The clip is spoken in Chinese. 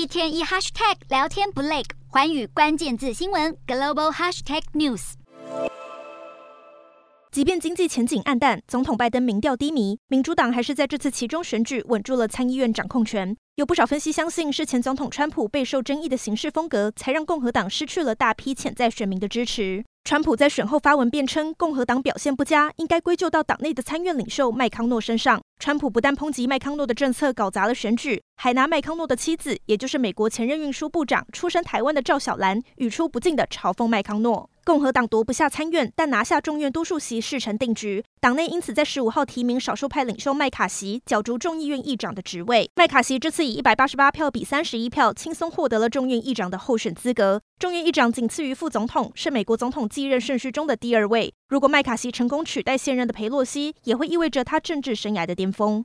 一天一 hashtag 聊天不累，寰宇关键字新闻 global hashtag news。即便经济前景黯淡，总统拜登民调低迷，民主党还是在这次其中选举稳住了参议院掌控权。有不少分析相信，是前总统川普备受争议的行事风格，才让共和党失去了大批潜在选民的支持。川普在选后发文辩称，共和党表现不佳，应该归咎到党内的参院领袖麦康诺身上。川普不但抨击麦康诺的政策搞砸了选举，还拿麦康诺的妻子，也就是美国前任运输部长、出身台湾的赵小兰，语出不尽地嘲讽麦康诺。共和党夺不下参院，但拿下众院多数席事成定局。党内因此在十五号提名少数派领袖麦卡锡角逐众议院议长的职位。麦卡锡这次以一百八十八票比三十一票，轻松获得了众院议长的候选资格。众院议长仅次于副总统，是美国总统继任顺序中的第二位。如果麦卡锡成功取代现任的佩洛西，也会意味着他政治生涯的巅峰。